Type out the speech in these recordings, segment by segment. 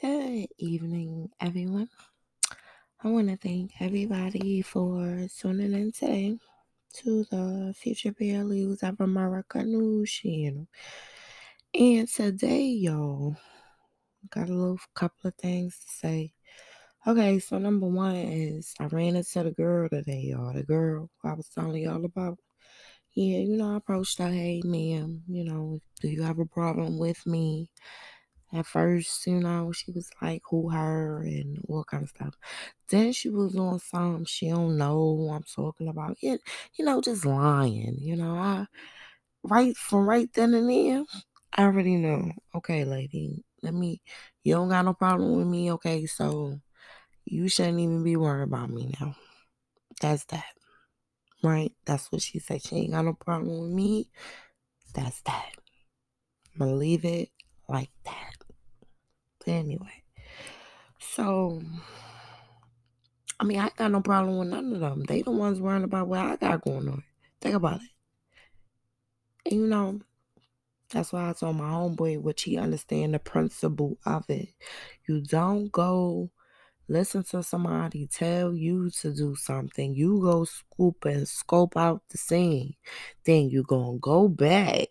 Good evening, everyone. I want to thank everybody for tuning in today to the Future Paralegals of America News channel. And today, y'all, got a little couple of things to say. Okay, so number one is I ran into the girl today, y'all. The girl I was telling y'all about. Yeah, you know, I approached her, hey, ma'am, you know, do you have a problem with me? At first, you know, she was like, who her and all kind of stuff. Then she was on some she don't know who I'm talking about. It, you know, just lying. You know, I right from right then and there, I already know. Okay, lady, let me you don't got no problem with me, okay, so you shouldn't even be worried about me now. That's that. Right? That's what she said. She ain't got no problem with me. That's that. I'm gonna leave it like that. But anyway, so I mean, I ain't got no problem with none of them. They the ones worrying about what I got going on. Think about it. And you know, that's why I told my homeboy, which he understand the principle of it. You don't go listen to somebody tell you to do something. You go scoop and scope out the scene. Then you gonna go back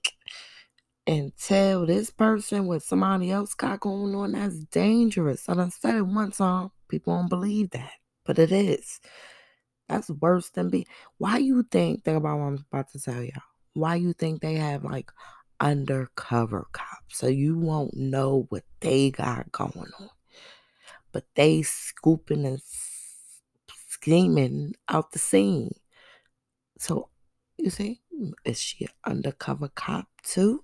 and tell this person what somebody else got going on, that's dangerous. I done said it one time. People don't believe that. But it is. That's worse than be. Why you think, think about what I'm about to tell y'all. Why you think they have like undercover cops? So you won't know what they got going on. But they scooping and scheming out the scene. So you see, is she an undercover cop too?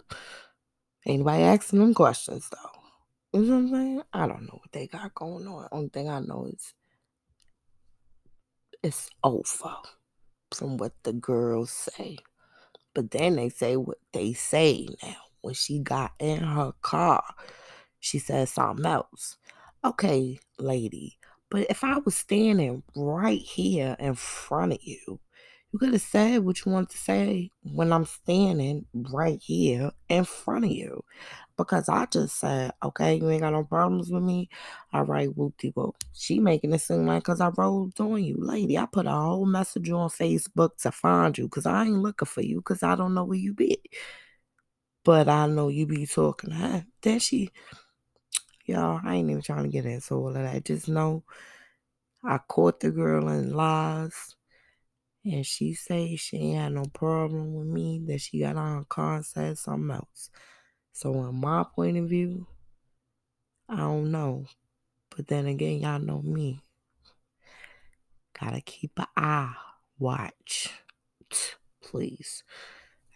Anybody asking them questions though? You know what I'm saying? I don't know what they got going on. Only thing I know is it's over from what the girls say. But then they say what they say now. When she got in her car, she said something else. Okay, lady, but if I was standing right here in front of you, you could have said what you wanted to say when I'm standing right here in front of you. Because I just said, okay, you ain't got no problems with me. All right, whoopty whoop. She making it seem like because I rolled on you. Lady, I put a whole message on Facebook to find you because I ain't looking for you because I don't know where you be. But I know you be talking to her. Then she, y'all, I ain't even trying to get into all of that. Just know I caught the girl in lies and she say she ain't had no problem with me, that she got on her car and said something else. So in my point of view, I don't know. But then again, y'all know me. Gotta keep an eye, watch, please.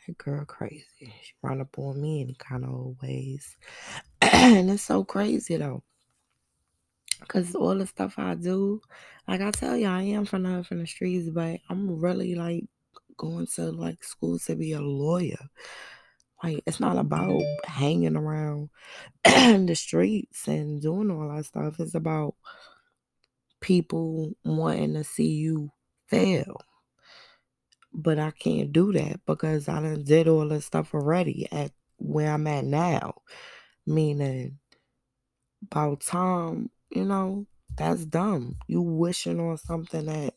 That girl crazy. She run up on me in kind of ways. and it's so crazy though. Cause all the stuff I do, like I tell you, I am from the from the streets, but I'm really like going to like school to be a lawyer. Like it's not about hanging around the streets and doing all that stuff. It's about people wanting to see you fail. But I can't do that because I done did all this stuff already at where I'm at now. Meaning about time you know, that's dumb. You wishing on something that,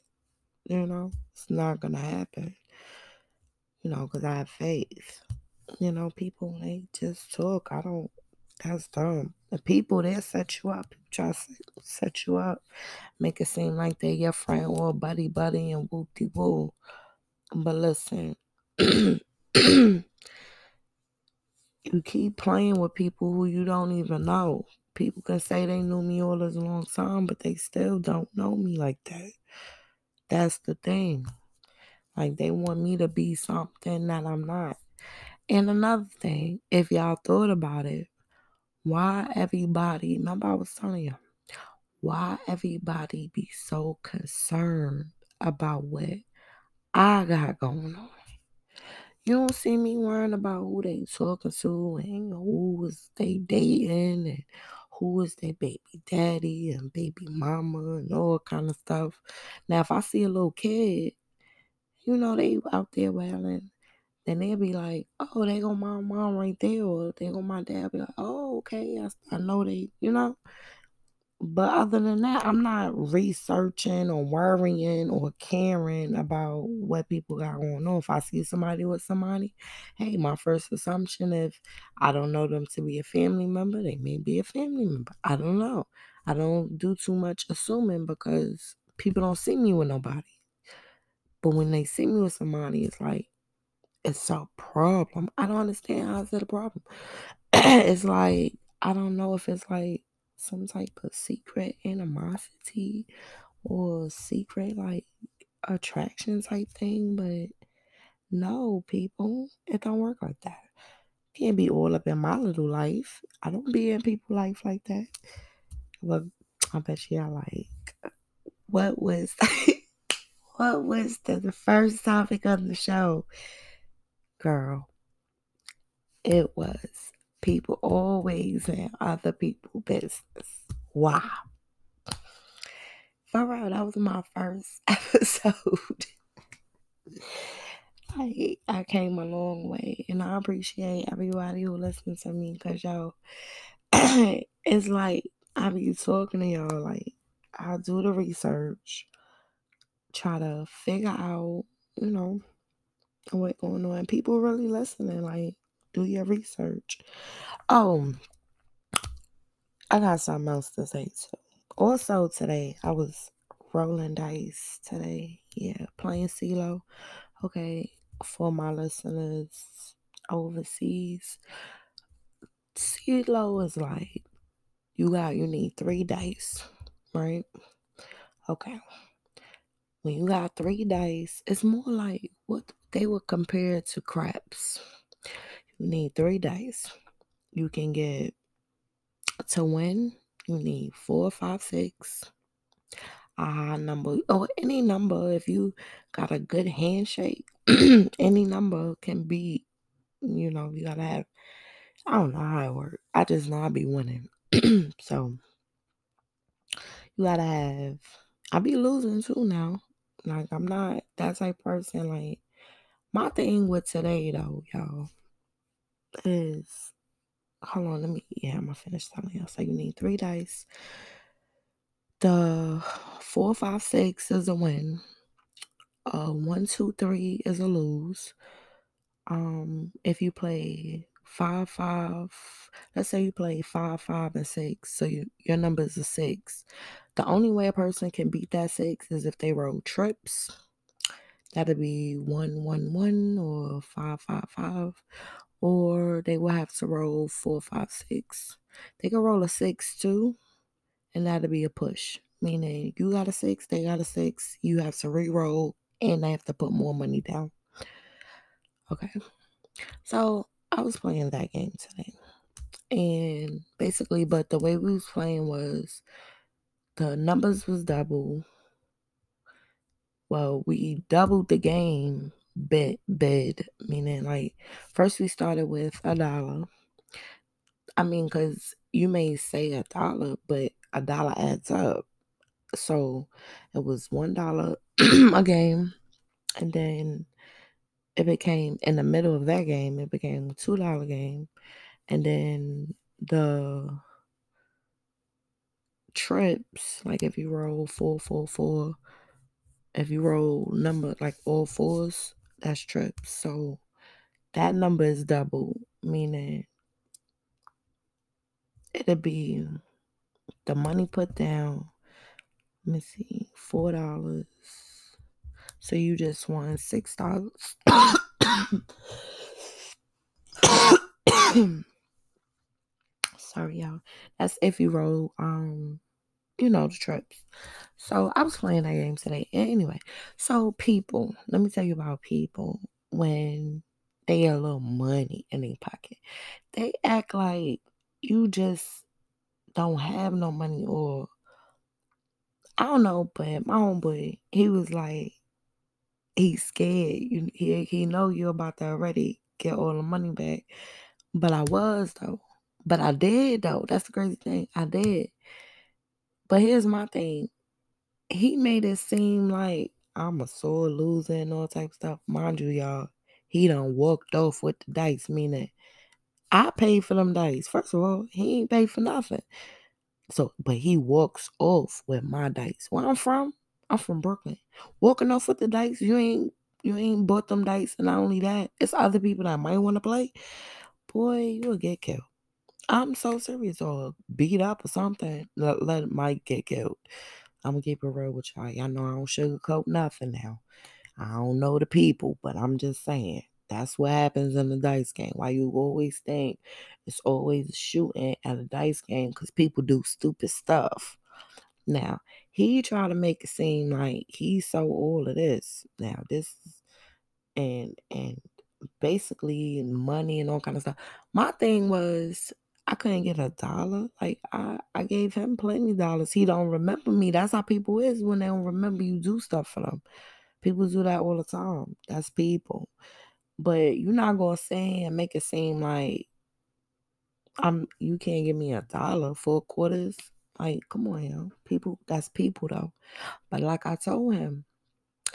you know, it's not going to happen. You know, because I have faith. You know, people, they just talk. I don't, that's dumb. The people, they set you up. Try to set you up. Make it seem like they're your friend or buddy buddy and whoop de woo. But listen, you keep playing with people who you don't even know. People can say they knew me all this long time, but they still don't know me like that. That's the thing. Like they want me to be something that I'm not. And another thing, if y'all thought about it, why everybody, remember I was telling you, why everybody be so concerned about what I got going on? You don't see me worrying about who they talking to and who they dating and who is their baby daddy and baby mama and all kind of stuff. Now, if I see a little kid, you know, they out there wailing, then they'll be like, oh, they go my mom right there, or they go my dad, will be like, oh, okay, I, I know they, you know. But other than that, I'm not researching or worrying or caring about what people got going on. If I see somebody with somebody, hey, my first assumption if I don't know them to be a family member, they may be a family member. I don't know. I don't do too much assuming because people don't see me with nobody. But when they see me with somebody, it's like it's a problem. I don't understand how is it a problem. it's like I don't know if it's like some type of secret animosity or secret like attraction type thing, but no, people, it don't work like that. Can't be all up in my little life. I don't be in people life like that. But I bet you I like what was what was the, the first topic of the show? Girl. It was people always in other people's business. Why? For real, that was my first episode. I, I came a long way and I appreciate everybody who listens to me because y'all it's like I be talking to y'all like I'll do the research, try to figure out, you know, what's going on. People really listening, like do your research. Oh, I got something else to say too. Also today, I was rolling dice today. Yeah, playing CeeLo. Okay, for my listeners overseas, CeeLo is like you got you need three dice, right? Okay. When you got three dice, it's more like what they would compare to craps. Need three dice. You can get to win, you need four, five, six. A high number or any number if you got a good handshake, any number can be, you know, you gotta have I don't know how it works. I just know I be winning. so you gotta have I be losing too now. Like I'm not that type person. Like my thing with today though, y'all, is hold on, let me yeah, I'm gonna finish telling y'all. So you need three dice. The four, five, six is a win. Uh one, two, three is a lose. Um, if you play five, five, let's say you play five, five, and six, so you, your number is a six. The only way a person can beat that six is if they roll trips. That'll be one, one, one, or five, five, five, or they will have to roll four, five, six. They can roll a six too, and that'll be a push. Meaning you got a six, they got a six, you have to re-roll, and they have to put more money down. Okay. So I was playing that game today. And basically, but the way we was playing was the numbers was double. Well, we doubled the game bed bed, meaning like first we started with a dollar. I mean, cause you may say a dollar, but a dollar adds up. So it was one dollar a game, and then it became in the middle of that game, it became a two dollar game, and then the trips, like if you roll four, four, four, if you roll number like all fours, that's trips. So that number is double, meaning it'll be the money put down. Let me see, four dollars. So you just won six dollars. Sorry, y'all. That's if you roll um, you know, the trips. So I was playing that game today. Anyway, so people, let me tell you about people when they get a little money in their pocket. They act like you just don't have no money or I don't know, but my homeboy, he was like, he's scared. You he he know you're about to already get all the money back. But I was though. But I did though. That's the crazy thing. I did. But here's my thing. He made it seem like I'm a sore loser and all type of stuff. Mind you, y'all, he done walked off with the dice, meaning I paid for them dice. First of all, he ain't paid for nothing. So, but he walks off with my dice. Where I'm from, I'm from Brooklyn. Walking off with the dice, you ain't you ain't bought them dice, and not only that, it's other people that might want to play. Boy, you'll get killed. I'm so serious, or beat up or something. Let, let Mike get killed. I'm gonna keep it real with y'all. Y'all know I don't sugarcoat nothing now. I don't know the people, but I'm just saying that's what happens in the dice game. Why you always think it's always shooting at a dice game because people do stupid stuff. Now he try to make it seem like he's so all of this. Now this and and basically money and all kind of stuff. My thing was I couldn't get a dollar. Like I, I gave him plenty of dollars. He don't remember me. That's how people is when they don't remember you do stuff for them. People do that all the time. That's people. But you're not gonna say and make it seem like I'm you can't give me a dollar for quarters. Like, come on, yo. People that's people though. But like I told him,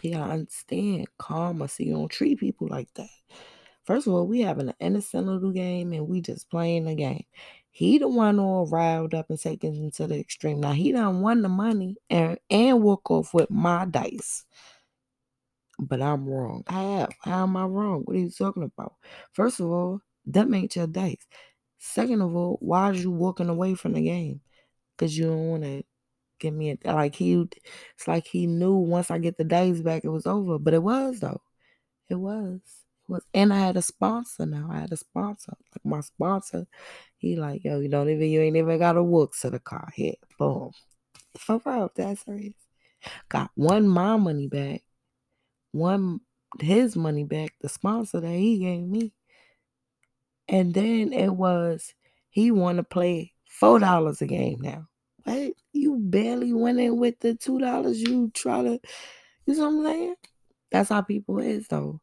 he gotta understand karma so you don't treat people like that. First of all, we having an innocent little game and we just playing the game. He the one all riled up and taken into the extreme. Now he done won the money and and walk off with my dice. But I'm wrong. How? How am I wrong? What are you talking about? First of all, that ain't your dice. Second of all, why are you walking away from the game? Cause you don't want to give me a like he. It's like he knew once I get the dice back, it was over. But it was though. It was was and I had a sponsor now. I had a sponsor. Like my sponsor, he like, yo, you don't even you ain't even got a walk to the car. Here, boom. For real, that's serious. Got one my money back, one his money back, the sponsor that he gave me. And then it was he wanna play four dollars a game now. What? You barely went in with the two dollars you try to you know what I'm saying? That's how people is though.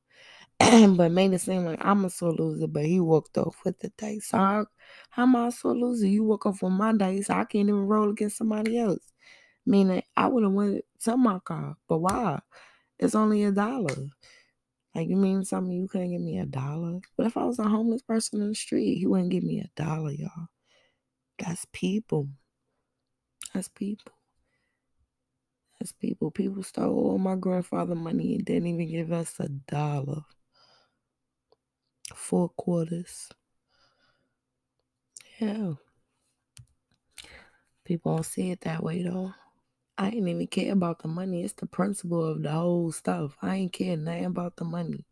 but made it seem like I'm a sore loser, but he walked off with the dice. So how, how am I a sore loser? You walk off with my dice. I can't even roll against somebody else. Meaning I would have went to my car. But why? It's only a dollar. Like you mean something you couldn't give me a dollar? But if I was a homeless person in the street, he wouldn't give me a dollar, y'all. That's people. That's people. That's people. People stole all my grandfather money and didn't even give us a dollar four quarters. Yeah. People don't see it that way though. I ain't even care about the money. It's the principle of the whole stuff. I ain't care nothing about the money.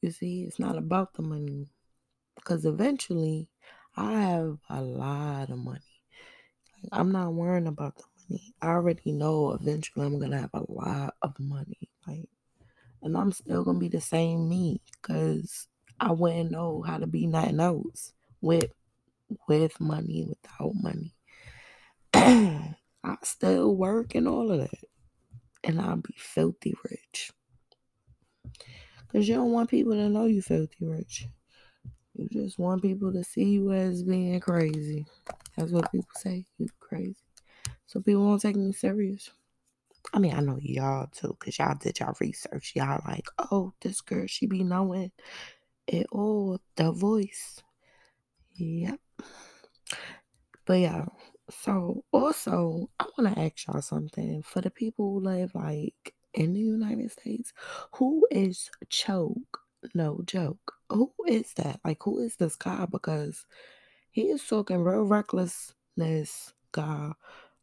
You see, it's not about the money. Because eventually I have a lot of money. I'm not worrying about the money. I already know eventually I'm gonna have a lot of money. Like and I'm still gonna be the same me because I wouldn't know how to be nothing else with with money, without money. I still work and all of that. And I'll be filthy rich. Cause you don't want people to know you filthy rich. You just want people to see you as being crazy. That's what people say. You crazy. So people won't take me serious. I mean, I know y'all too, because y'all did y'all research. Y'all like, oh, this girl, she be knowing it all the voice. Yep. But yeah, so also I want to ask y'all something for the people who live like in the United States. Who is Choke? No joke. Who is that? Like, who is this guy? Because he is talking real recklessness, guy,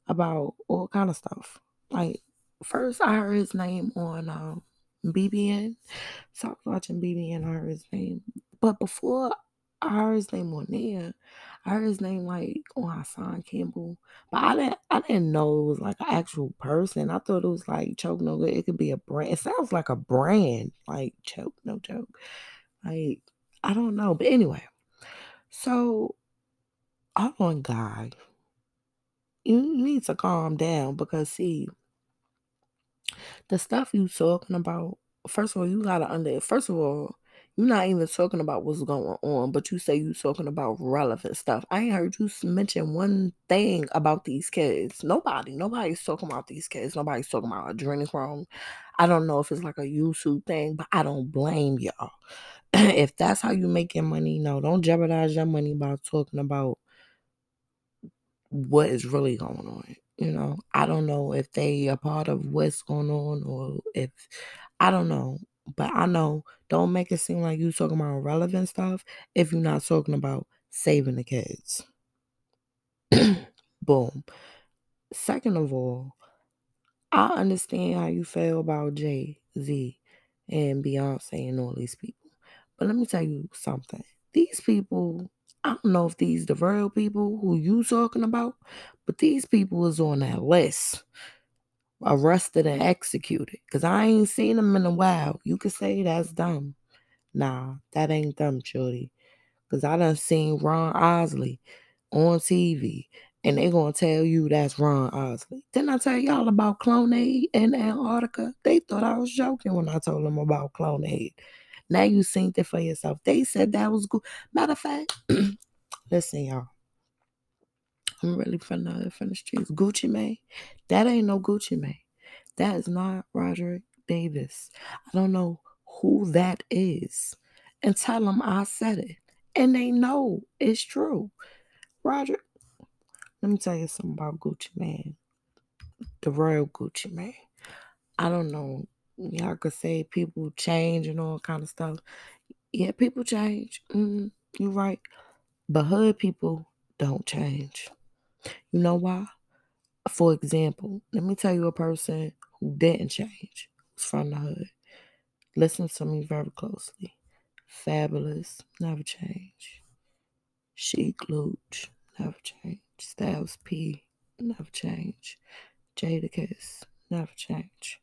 about all kind of stuff. Like, first I heard his name on um BBN. Was watching BBN, I heard his name. But before I heard his name on there, I heard his name like on Hassan Campbell. But I didn't I didn't know it was like an actual person. I thought it was like choke no good. It could be a brand. It sounds like a brand. Like choke, no joke. Like, I don't know. But anyway. So I'm on God. You need to calm down because see the stuff you talking about, first of all, you gotta under first of all, you're not even talking about what's going on, but you say you talking about relevant stuff. I ain't heard you mention one thing about these kids. Nobody, nobody's talking about these kids. Nobody's talking about adrenochrome. I don't know if it's like a YouTube thing, but I don't blame y'all. if that's how you make your money, no, don't jeopardize your money by talking about what is really going on. You know, I don't know if they are part of what's going on or if I don't know. But I know don't make it seem like you talking about relevant stuff if you're not talking about saving the kids. Boom. Second of all, I understand how you feel about Jay Z and Beyonce and all these people. But let me tell you something. These people, I don't know if these the real people who you talking about, but these people is on that list. Arrested and executed. Cause I ain't seen them in a while. You could say that's dumb. Nah, that ain't dumb, Shorty. Cause I done seen Ron Osley on TV and they gonna tell you that's Ron Osley. Didn't I tell y'all about Clonaid in Antarctica? They thought I was joking when I told them about Clonaid. Now you seen it for yourself. They said that was good. Matter of fact, listen, y'all. I'm really from the from the streets. Gucci Mane, that ain't no Gucci Mane. That is not Roderick Davis. I don't know who that is. And tell them I said it. And they know it's true. Roger, let me tell you something about Gucci Mane. The royal Gucci Mane. I don't know. Y'all could say people change and all kind of stuff. Yeah, people change. Mm, you're right. But hood people don't change. You know why? For example, let me tell you a person who didn't change, who's from the hood. Listen to me very closely. Fabolous, never change. Sheek Louch, never change. Styles P, never change. Jadakiss, never change.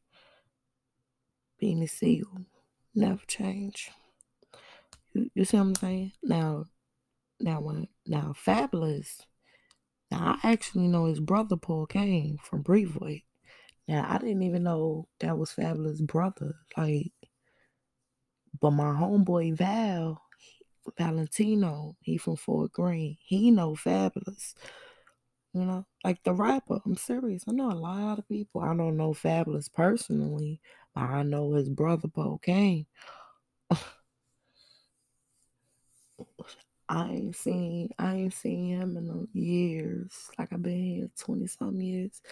Beanie Sigel, never change. You, you see what I'm saying? Now, now when now Fabolous, now I actually know his brother Paul Cain from Brevoort. Now I didn't even know that was Fabolous' brother. Like, but my homeboy Val, Valentino, he from Fort Greene. He know Fabolous. You know, like the rapper. I'm serious. I know a lot of people. I don't know Fabolous personally, I know his brother Paul Cain. I ain't seen I ain't seen him in years. Like I've been here twenty some years.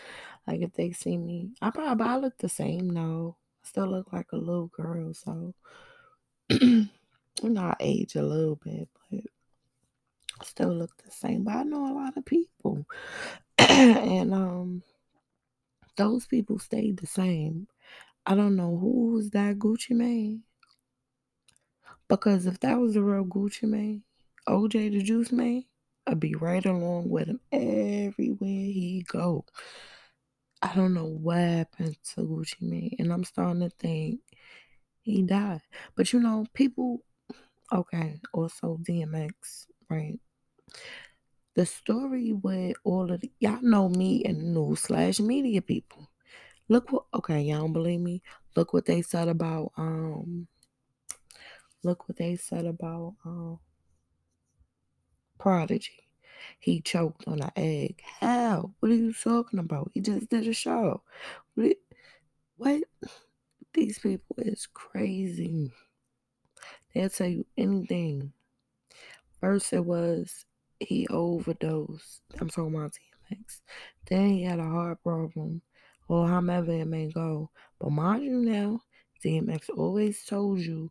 Like if they see me, I probably I look the same though. I still look like a little girl, so you know I age a little bit, but I still look the same. But I know a lot of people, and um, those people stayed the same. I don't know who was that Gucci Mane. Because if that was the real Gucci Mane, OJ the Juice Mane, I'd be right along with him everywhere he go. I don't know what happened to Gucci Mane, and I'm starting to think he died. But you know, people. Okay, also DMX, right? The story with all of the, y'all know me and news slash media people. Look what okay, y'all don't believe me. Look what they said about um. Look what they said about um. Prodigy. He choked on an egg. How? What are you talking about? He just did a show. What? what? These people is crazy. They'll tell you anything. First, it was he overdosed. I'm talking about DMX. Then he had a heart problem, or however it may go. But mind you, now DMX always told you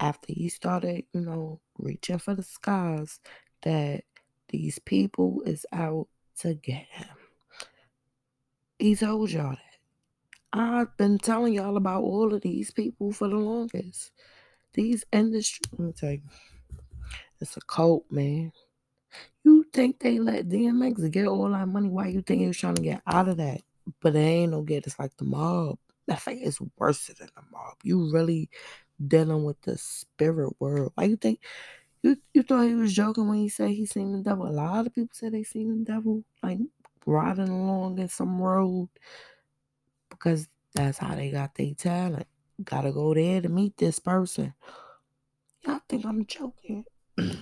after he started, you know, reaching for the skies, that these people is out to get him. He told y'all that. I've been telling y'all about all of these people for the longest. These industry, let me tell you, it's a cult, man. You think they let DMX get all that money? Why you think he was trying to get out of that? But it ain't no get. It's like the mob. That thing is worse than the mob. You really dealing with the spirit world. Why you think you you thought he was joking when he said he seen the devil? A lot of people say they seen the devil, like riding along in some road, because that's how they got their talent. Gotta go there to meet this person. Y'all think I'm joking? you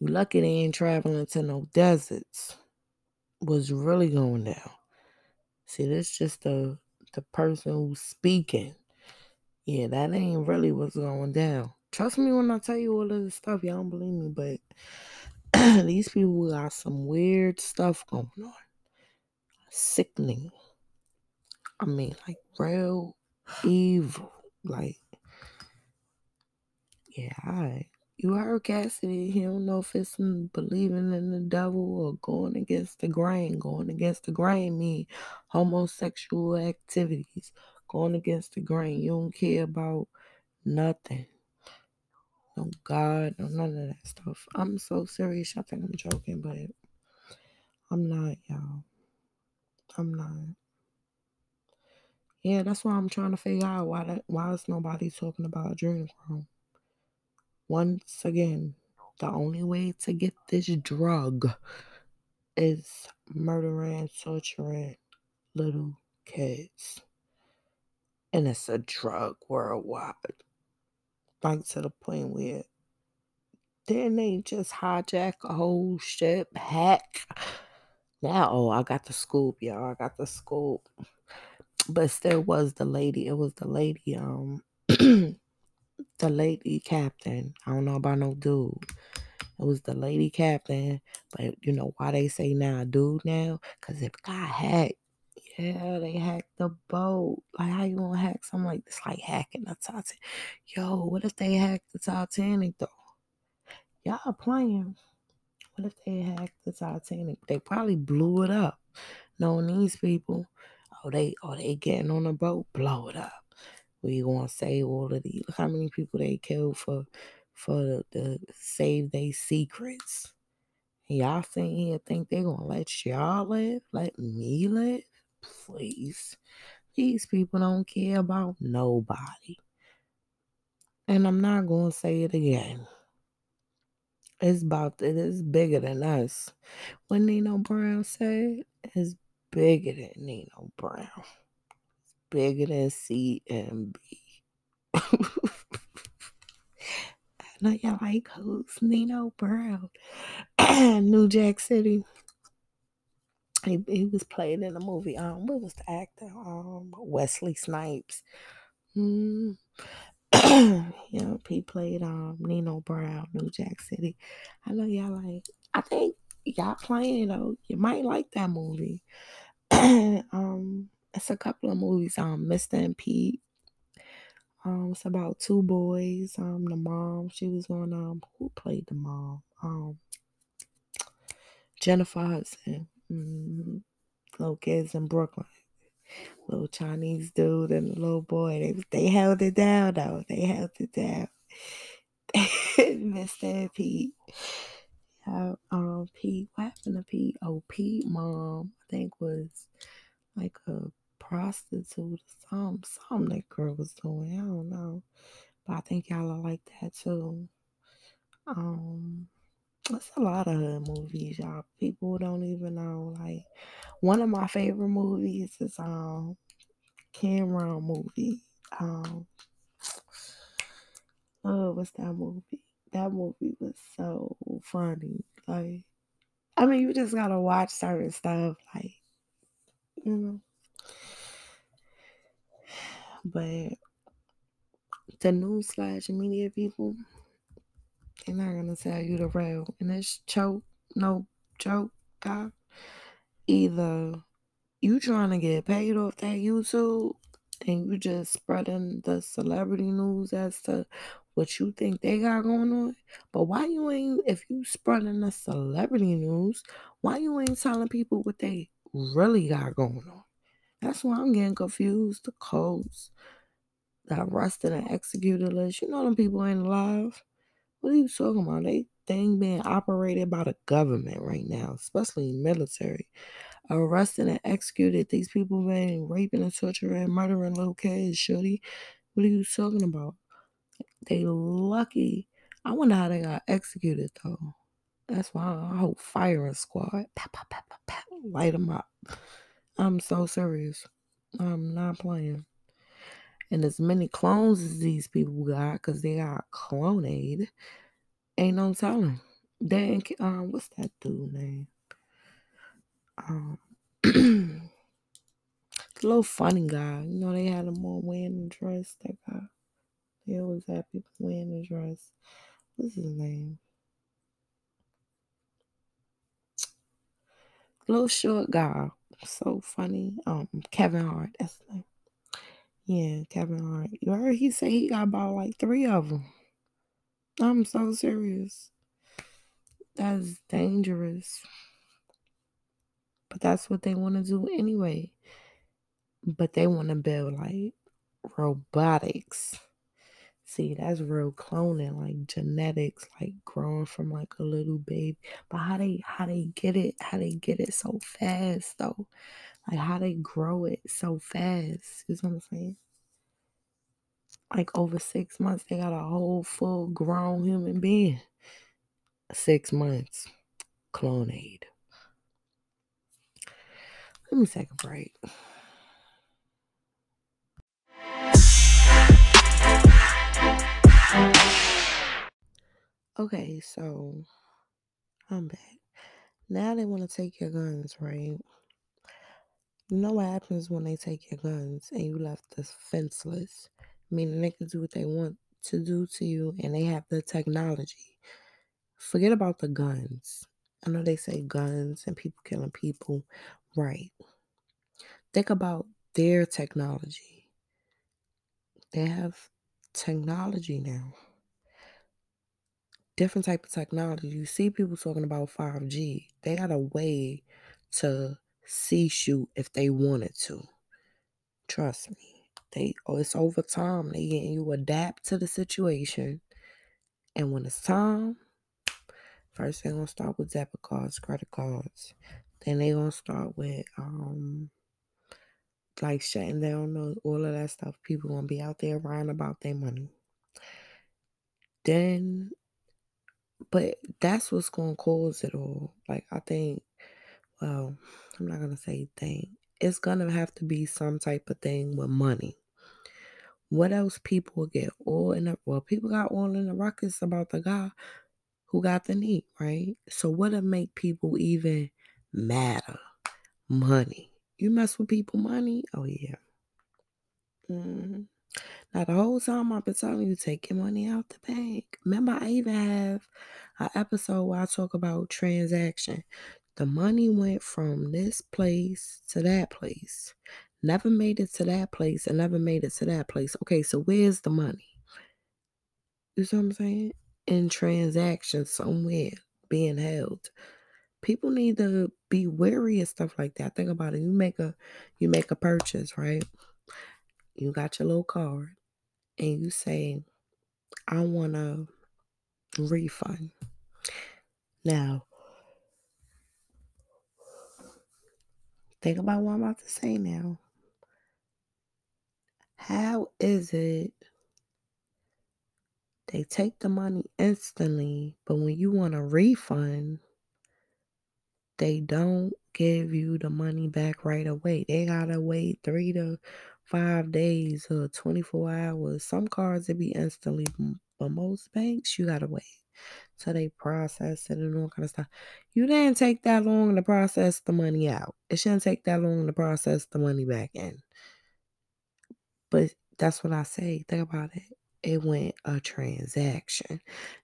lucky they ain't traveling to no deserts. Was really going down. See, that's just the the person who's speaking. Yeah, that ain't really what's going down. Trust me when I tell you all of this stuff. Y'all don't believe me, but these people got some weird stuff going on. Sickening. I mean, like real evil. Like, yeah, alright. You heard Cassidy. He don't know if it's believing in the devil or going against the grain. Going against the grain mean homosexual activities. Going against the grain. You don't care about nothing. No God, no none of that stuff. I'm so serious. I think I'm joking, but I'm not, y'all. I'm not. Yeah, that's why I'm trying to figure out why that why is nobody talking about adrenochrome. Once again, the only way to get this drug is murdering, torturing little kids. And it's a drug worldwide. Like to the point where didn't they just hijack a whole ship, hack? Now, oh, I got the scoop, y'all. I got the scoop. But still was the lady. It was the lady, um, the lady captain. I don't know about no dude. It was the lady captain. But you know why they say now dude now? Because if got hacked, yeah, they hacked the boat. Like, how you gonna hack something like this? Like hacking the Titanic. Yo, what if they hacked the Titanic though? Y'all playing. What if they hacked the Titanic? They probably blew it up. Knowing these people, oh they oh they getting on a boat, blow it up. We gonna save all of these. Look how many people they killed for for the, the save their secrets. Y'all sitting here think they gonna let y'all live? Let me live? Please. These people don't care about nobody. And I'm not gonna say it again. It's about it is bigger than us. When Nino Brown said it's bigger than Nino Brown. Bigger than CMB. I know y'all like who's Nino Brown. New Jack City. He, he was played in the movie. Um, what was the actor? Um, Wesley Snipes. Mm. yep, he played um Nino Brown, New Jack City. I know y'all like. I think y'all playing though. You might like that movie. um, it's a couple of movies. Um, Mr. and Pete. Um, it's about two boys. Um, the mom, she was on. Um, who played the mom? Um, Jennifer Hudson. Mm-hmm. Little kids in Brooklyn. Little Chinese dude and the little boy. They they held it down though. They held it down. Mr. and Pete. Yeah, um, Pete. What happened to Pete? Oh, Pete mom, I think was like a prostitute or something. Something that girl was doing. I don't know. But I think y'all are like that too. Um it's a lot of hood movies, y'all. People don't even know. Like one of my favorite movies is um Cam'ron movie. Um oh, what's that movie? That movie was so funny. Like I mean you just gotta watch certain stuff, like you know. But the news slash media people, they're not gonna tell you the real. And it's choke, no joke, guy. Either you trying to get paid off that YouTube and you just spreading the celebrity news as to what you think they got going on. But why you ain't if you spreading the celebrity news, why you ain't telling people what they really got going on? That's why I'm getting confused. The codes, the arrested and executed list. You know them people ain't alive. What are you talking about? They thing being operated by the government right now, especially military. Arrested and executed. These people been raping and torturing and murdering little kids, shorty. What are you talking about? They lucky. I wonder how they got executed though. That's why I hope firing squad. Pow, pow, pow, light them up. I'm so serious. I'm not playing. And as many clones as these people got, because they got cloned, ain't no telling. They um, what's that dude name? Um, the little funny guy. You know, they had him on wearing the dress. That guy. They always have people wearing the dress. What's his name? little short guy. So funny. Um, Kevin Hart. That's the name. Yeah, Kevin Hart. You heard he say he got about like three of them. I'm so serious. That's dangerous. But that's what they want to do anyway. But they want to build like robotics. See, that's real cloning, like genetics, like growing from like a little baby. But how they how they get it, how they get it so fast though. Like how they grow it so fast. You know what I'm saying? Like over six months, they got a whole full grown human being. Six months. Clonaid. Let me take a break. Okay, so I'm back. Now they want to take your guns, right? You know what happens when they take your guns and you left defenseless? Meaning they can do what they want to do to you and they have the technology. Forget about the guns. I know they say guns and people killing people. Right. Think about their technology. They have technology now. Different type of technology. You see people talking about 5G. They got a way to see shoot if they wanted to. Trust me. They oh, it's over time. They getting you adapt to the situation. And when it's time, first they're gonna start with debit cards, credit cards. Then they gonna start with um like shutting down the, all of that stuff. People gonna be out there lying about their money. Then, but that's what's gonna cause it all. Like I think, well, I'm not gonna say thing. It's gonna have to be some type of thing with money. What else people get all in the well, people got all in the ruckus about the guy who got the knee, right? So what'll make people even matter? Money. You mess with people money? Oh yeah. hmm Now the whole time I've been telling you, take your money out the bank. Remember, I even have an episode where I talk about transaction. The money went from this place to that place. Never made it to that place and never made it to that place. Okay, so where's the money? You see what I'm saying? In transactions somewhere being held. People need to be wary of stuff like that. Think about it. You make a you make a purchase, right? You got your little card and you say, I want a refund. Now, think about what I'm about to say now. How is it they take the money instantly, but when you want a refund, they don't give you the money back right away. They gotta wait three to five days or 24 hours. Some cards it be instantly, but most banks you gotta wait till they process it and all kind of stuff. You didn't take that long to process the money out. It shouldn't take that long to process the money back in. But that's what I say. Think about it. It went a transaction,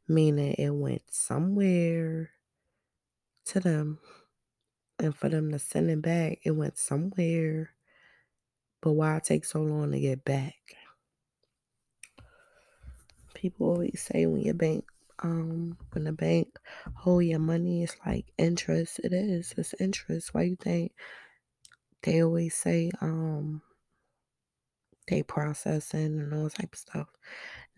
meaning it went somewhere to them. And for them to send it back, it went somewhere. But why take so long to get back? People always say when your bank, um, when the bank hold your money, it's like interest. It is. It's interest. Why you think they always say, um, they processing and all type of stuff.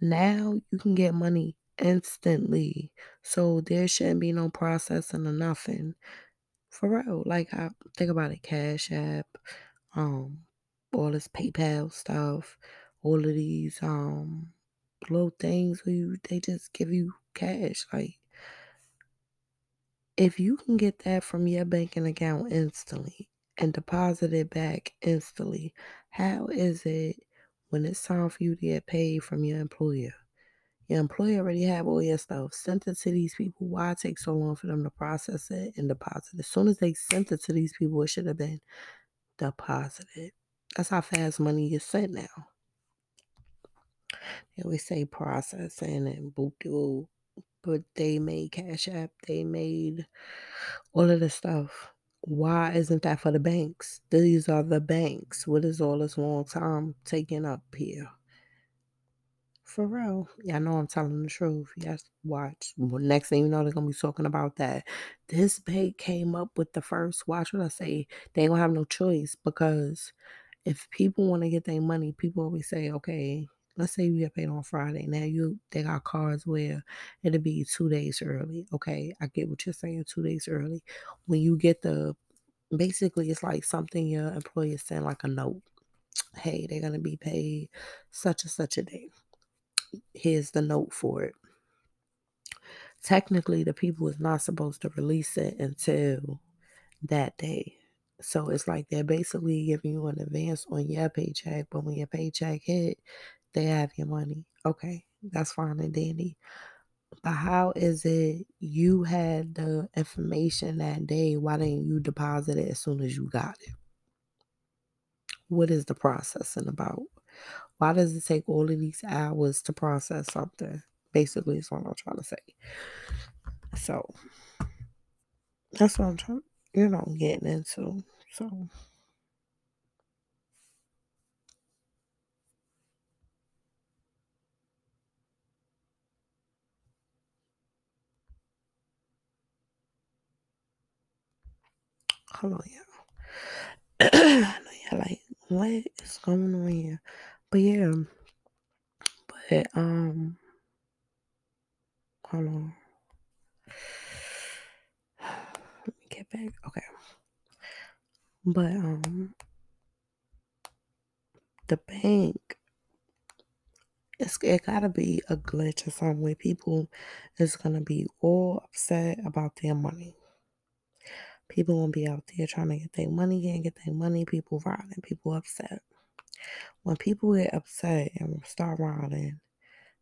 Now you can get money instantly. So there shouldn't be no processing or nothing. For real. Like I think about it, Cash App, um, all this PayPal stuff, all of these um little things where you they just give you cash. Like if you can get that from your banking account instantly and deposit it back instantly, how is it when it's time for you to get paid from your employer? Your employer already have all your stuff sent it to these people. Why take so long for them to process it and deposit? As soon as they sent it to these people, it should have been deposited. That's how fast money is sent now. They always say processing and boop but they made Cash App, they made all of the stuff. Why isn't that for the banks? These are the banks. What is all this long time taking up here? For real. Y'all know I'm telling the truth. Yes, watch. Well, next thing you know, they're gonna be talking about that. This bank came up with the first. Watch what I say. They ain't gonna have no choice because if people want to get their money, people always say, okay, let's say you get paid on Friday. Now you they got cards where it'll be two days early. Okay, I get what you're saying, two days early. When you get the basically it's like something your employer send like a note. Hey, they're gonna be paid such and such a day. Here's the note for it. Technically, the people is not supposed to release it until that day. So it's like they're basically giving you an advance on your paycheck, but when your paycheck hit, they have your money. Okay, that's fine and dandy. But how is it you had the information that day? Why didn't you deposit it as soon as you got it? What is the processing about? Why does it take all of these hours to process something? Basically, is what I'm trying to say. So that's what I'm trying, you know, getting into. So hold on, y'all. I know y'all like, what is going on here? But yeah, but um, hold on. Let me get back. Okay. But um the bank it's it gotta be a glitch or something where people is gonna be all upset about their money. People gonna be out there trying to get their money, can't get their money, people riding, people upset. When people get upset and start riding,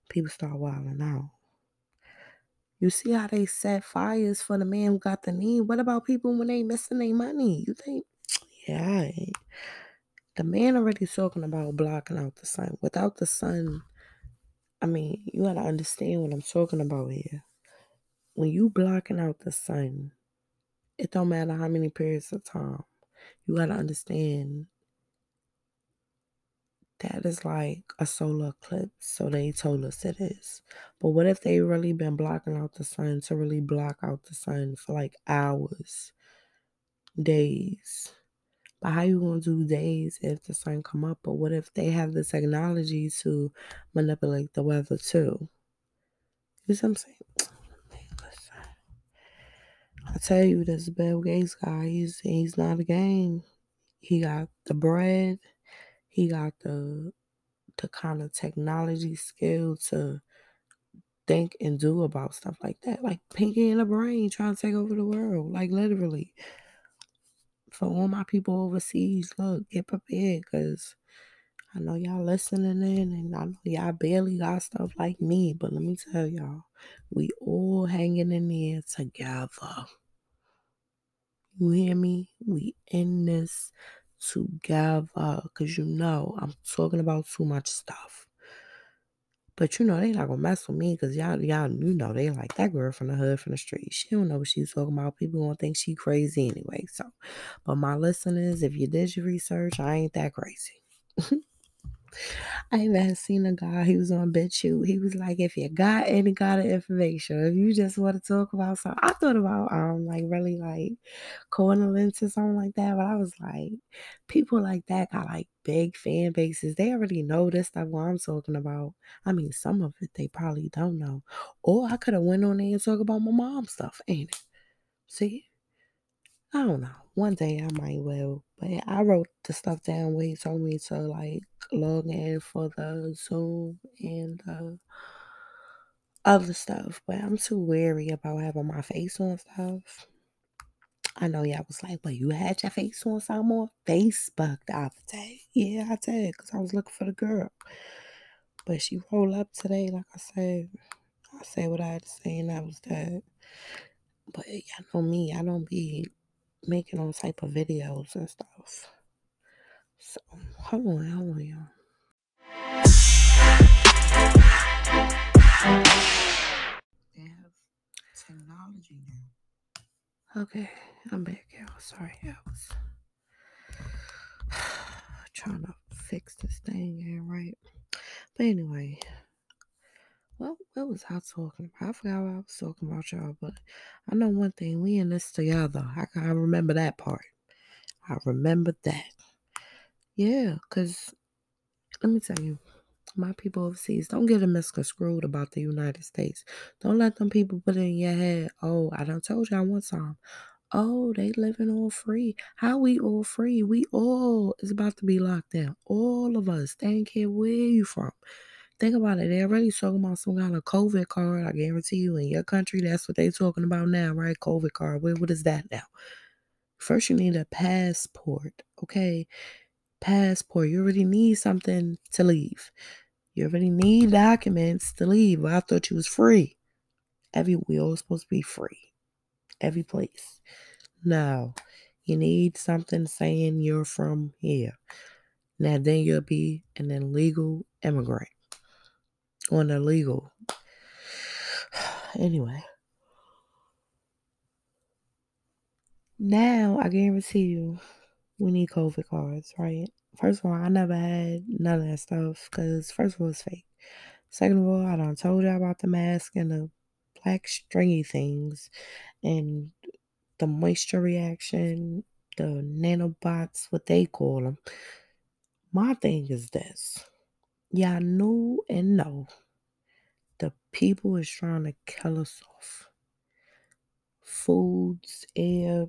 people start wilding out. You see how they set fires for the man who got the knee? What about people when they missing their money? You think, yeah, the man already talking about blocking out the sun. Without the sun, I mean, you gotta understand what I'm talking about here. When you blocking out the sun, it don't matter how many periods of time. You gotta understand that is like a solar eclipse. So they told us it is. But what if they really been blocking out the sun to really block out the sun for like hours, days? But how you gonna do days if the sun come up? But what if they have the technology to manipulate the weather too? You see what I'm saying? I tell you, this Bill Gates guy, he's he's not a game. He got the bread, he got the the kind of technology skill to think and do about stuff like that. Like Pinky in the brain trying to take over the world. Like literally. For all my people overseas, look, get prepared because I know y'all listening in and I know y'all barely got stuff like me, but let me tell y'all, we all hanging in there together. You hear me? We in this together because you know I'm talking about too much stuff. But you know, they not gonna mess with me because y'all, y'all, you know, they like that girl from the hood from the street. She don't know what she's talking about. People gonna think she crazy anyway. So, but my listeners, if you did your research, I ain't that crazy. I even seen a guy, he was on BitChute. He was like, if you got any kind of information, if you just want to talk about something, I thought about um like really like cornelence or something like that. But I was like, people like that got like big fan bases. They already know this stuff what I'm talking about. I mean, some of it they probably don't know. Or I could have went on there and talk about my mom stuff, ain't it? See? I don't know. One day I might will. But I wrote the stuff down where he told me to like log in for the Zoom and the other stuff. But I'm too wary about having my face on stuff. I know y'all was like, well, you had your face on some more Facebook the other day. Yeah, I did, because I was looking for the girl. But she rolled up today, like I said. I said what I had to say, and that was that. But y'all know me, I don't be making those type of videos and stuff. So hold on, hold on, y'all. They have technology now. Okay, I'm back, y'all. Sorry, I was trying to fix this thing here, right? But anyway, well, what was I talking about? I forgot what I was talking about, y'all. But I know one thing: we in this together. I can I remember that part. I remember that. Yeah, cause let me tell you, my people overseas, don't get them misconstrued about the United States. Don't let them people put it in your head. Oh, I done told y'all one time. Oh, they living all free. How we all free? We all is about to be locked down. All of us. They ain't care where you from. Think about it. They're already talking about some kind of COVID card. I guarantee you, in your country, that's what they're talking about now, right? COVID card. What is that now? First, you need a passport. Okay, passport. You already need something to leave. You already need documents to leave. I thought you was free. Every we all supposed to be free. Every place. No. You need something saying you're from here. Now then you'll be an illegal immigrant. Or an illegal. Anyway. Now I guarantee you we need COVID cards, right? First of all, I never had none of that stuff because first of all, it's fake. Second of all, I done told you about the mask and the black stringy things and the moisture reaction, the nanobots, what they call them. My thing is this. Y'all knew and know the people is trying to kill us off. Foods, air,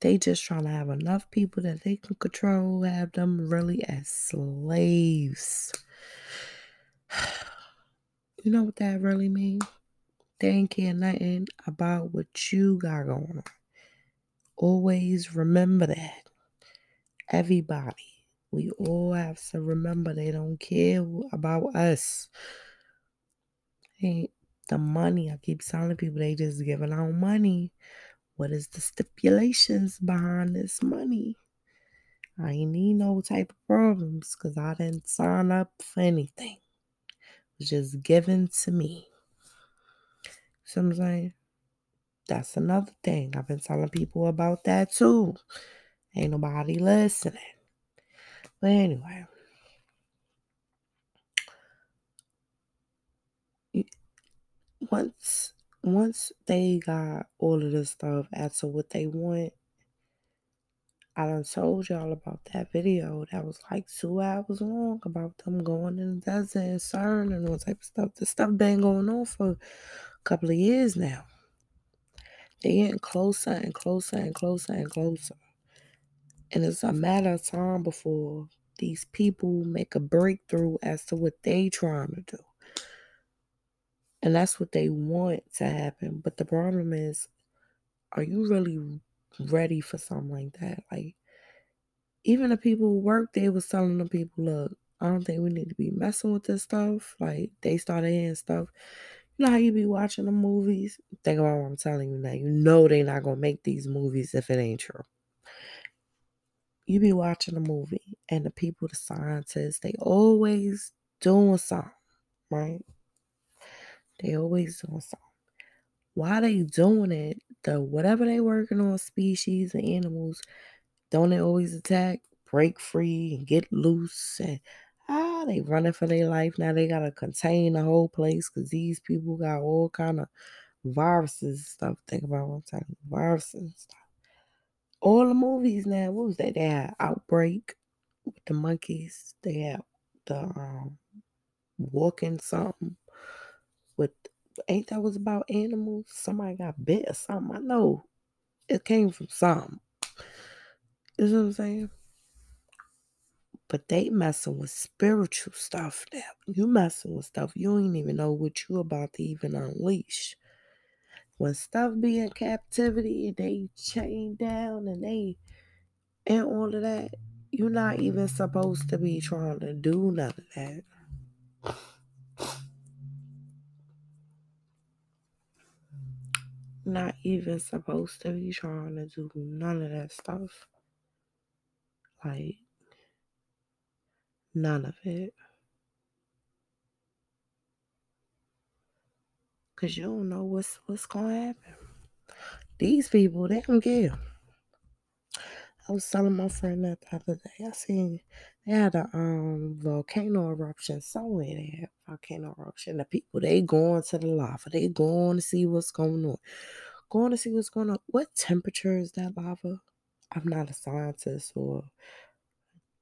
they just trying to have enough people that they can control, have them really as slaves. You know what that really means? They ain't care nothing about what you got going on. Always remember that. Everybody, we all have to remember they don't care about us. Ain't the money. I keep telling people they just giving out money. What is the stipulations behind this money? I ain't need no type of problems because I didn't sign up for anything. It was just given to me. So I'm saying? That's another thing. I've been telling people about that too. Ain't nobody listening. But anyway. Once once they got all of this stuff as to what they want, I done told y'all about that video that was like two hours long about them going in the desert and CERN and all type of stuff. This stuff been going on for a couple of years now. They getting closer and closer and closer and closer. And it's a matter of time before these people make a breakthrough as to what they trying to do. And that's what they want to happen. But the problem is, are you really ready for something like that? Like, even the people who work, they was telling the people, look, I don't think we need to be messing with this stuff. Like, they started hearing stuff. You know how you be watching the movies? Think about what I'm telling you now. You know they're not gonna make these movies if it ain't true. You be watching a movie and the people, the scientists, they always doing something, right? They always doing something. Why they doing it? The whatever they working on, species and animals, don't they always attack, break free, and get loose? And ah, they running for their life now. They gotta contain the whole place because these people got all kind of viruses stuff. Think about what I'm talking viruses stuff. All the movies now, what was that? They had Outbreak with the monkeys. They had the um, Walking something with ain't that was about animals? Somebody got bit or something. I know it came from something. You know what I'm saying? But they messing with spiritual stuff now. You messing with stuff you ain't even know what you about to even unleash. When stuff be in captivity and they chained down and they and all of that, you're not even supposed to be trying to do none of that. Not even supposed to be trying to do none of that stuff. Like, none of it. Cause you don't know what's what's gonna happen. These people, they don't care. I was telling my friend that the other day. I seen they had a um volcano eruption somewhere. They had volcano eruption. The people they going to the lava. They going to see what's going on. Going to see what's going on. What temperature is that lava? I'm not a scientist or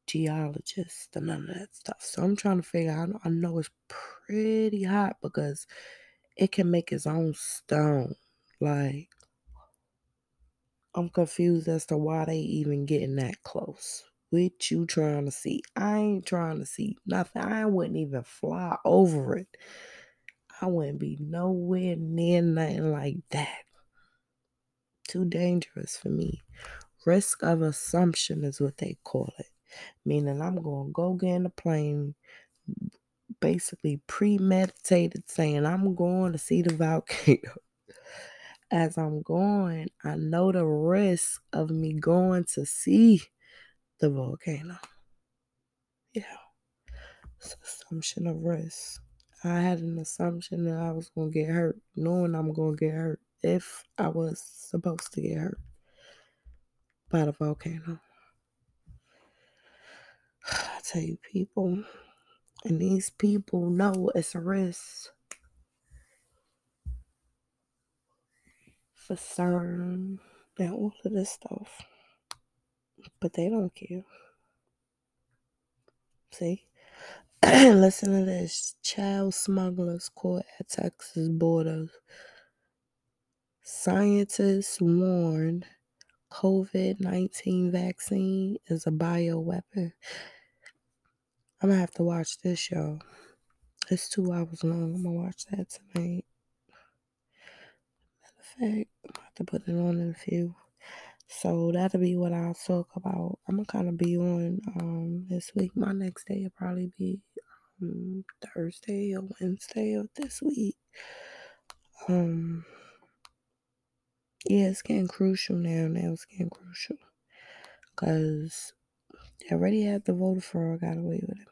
geologist and none of that stuff. So I'm trying to figure out. I know it's pretty hot because it can make its own stone. Like I'm confused as to why they even getting that close. What you trying to see? I ain't trying to see nothing. I wouldn't even fly over it. I wouldn't be nowhere near nothing like that. Too dangerous for me. Risk of assumption is what they call it. Meaning I'm gonna go get in the plane, basically premeditated saying I'm going to see the volcano as I'm going, I know the risk of me going to see the volcano. Yeah. It's assumption of risk. I had an assumption that I was going to get hurt, knowing I'm going to get hurt if I was supposed to get hurt by the volcano. I tell you, people, and these people know it's a risk. for CERN and all of this stuff. But they don't care. See? Listen to this. Child smugglers caught at Texas borders. Scientists warn COVID 19 vaccine is a bioweapon. I'm gonna have to watch this show. It's two hours long. I'm gonna watch that tonight. Matter of fact, I'm have to put it on in a few. So that'll be what I'll talk about. I'm gonna kind of be on um this week. My next day will probably be um, Thursday or Wednesday of this week. Um, yeah, it's getting crucial now. Now it's getting crucial because they already had the voter fraud, got away with it.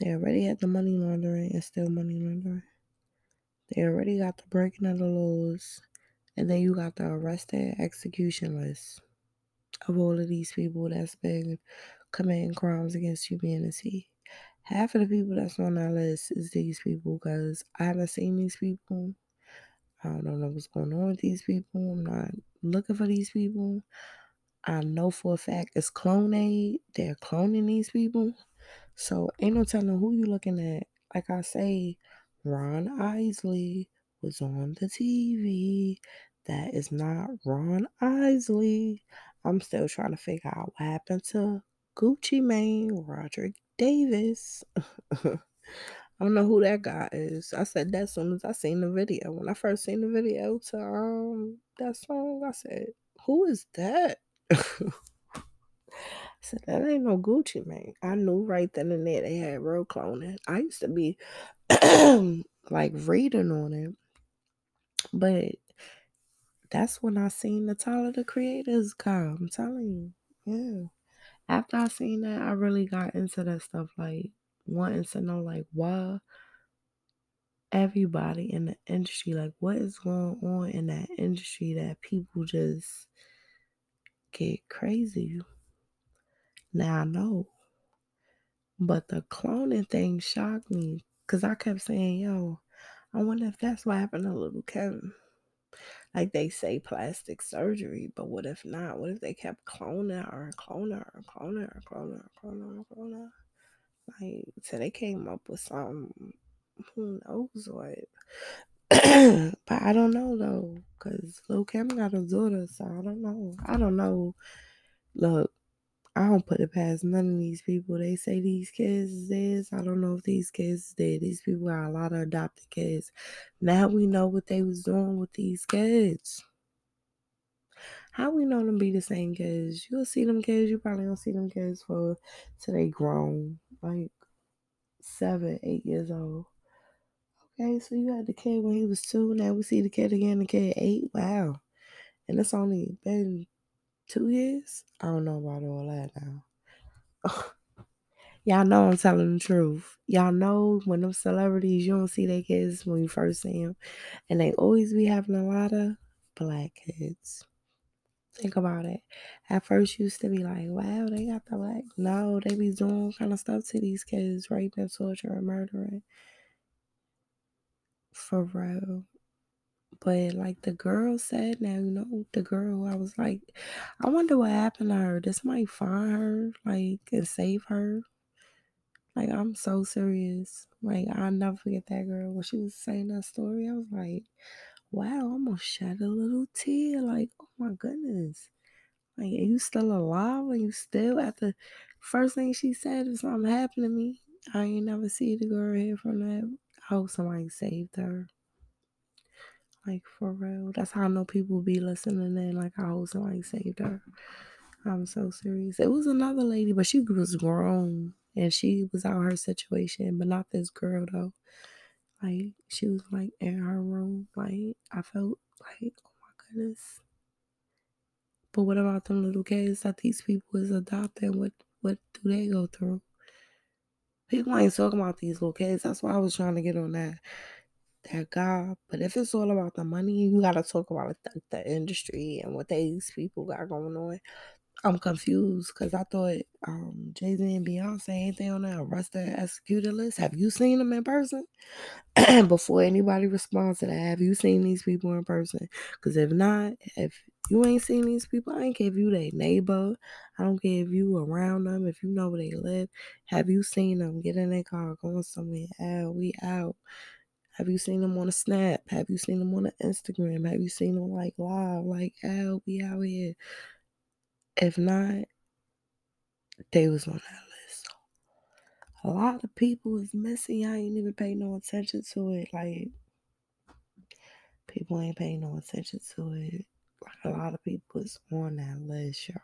They already had the money laundering and still money laundering. They already got the breaking of the laws, and then you got the arrested execution list of all of these people that's been committing crimes against humanity. Half of the people that's on that list is these people because I haven't seen these people. I don't know what's going on with these people. I'm not looking for these people. I know for a fact it's Clonaid. They're cloning these people. So ain't no telling who you looking at. Like I say, Ron Isley was on the TV. That is not Ron Isley. I'm still trying to figure out what happened to Gucci Mane, Roderick Davis. I don't know who that guy is. I said that as soon as I seen the video. When I first seen the video to um that song, I said, Who is that? I said, That ain't no Gucci Mane. I knew right then and there they had real cloning. I used to be like reading on it. But that's when I seen the Tyler the Creators come. I'm telling you. Yeah. After I seen that, I really got into that stuff, like wanting to know like why everybody in the industry, like what is going on in that industry that people just get crazy. Now I know. But the cloning thing shocked me because I kept saying, yo, I wonder if that's what happened to Lil Kim. Like they say plastic surgery, but what if not? What if they kept cloning her, cloning her, cloning her, cloning her, cloning her, cloning her? Like, so they came up with something. Who knows what? but I don't know though, cause Lil Kim got a daughter, so I don't know. I don't know. Look, I don't put it past none of these people. They say these kids is theirs. I don't know if these kids is there. These people got a lot of adopted kids. Now we know what they was doing with these kids. How we know them be the same kids? You'll see them kids. You probably don't see them kids for till they grown, like seven, eight years old. Okay, so you had the kid when he was two. Now we see the kid again. The kid eight. Wow, and it's only been two years. I don't know about all that now. Y'all know I'm telling the truth. Y'all know when them celebrities, you don't see their kids when you first see them, and they always be having a lot of black kids. Think about it. At first, used to be like, wow, they got the black. No, they be doing kind of stuff to these kids, raping, torturing, murdering. For real. But like the girl said now, you know, the girl, I was like, I wonder what happened to her. This might find her, like, and save her. Like, I'm so serious. Like, I'll never forget that girl. When she was saying that story, I was like, wow, I almost shed a little tear. Like, oh my goodness. Like, are you still alive? Are you still at the first thing she said if something happened to me? I ain't never see the girl here from that. I hope somebody saved her. Like for real. That's how I know people be listening in. Like I hope somebody saved her. I'm so serious. It was another lady, but she was grown and she was out her situation, but not this girl though. Like she was like in her room. Like I felt like, oh my goodness. But what about them little kids that these people is adopting? What what do they go through? People ain't talking about these little kids. That's why I was trying to get on that that guy. But if it's all about the money, you gotta talk about the, the industry and what these people got going on. I'm confused because I thought um, Jay Z and Beyonce ain't they on the arrested executed list? Have you seen them in person? Before anybody responds to that, have you seen these people in person? Because if not, if you ain't seen these people, I ain't care if you their neighbor. I don't care if you around them, if you know where they live. Have you seen them get in their car, going somewhere? Out, we out. Have you seen them on a snap? Have you seen them on an Instagram? Have you seen them like live? Like, out, we out here. If not, they was on that list. A lot of people is missing. I ain't even pay no attention to it. Like, people ain't paying no attention to it. Like, a lot of people is on that list, y'all.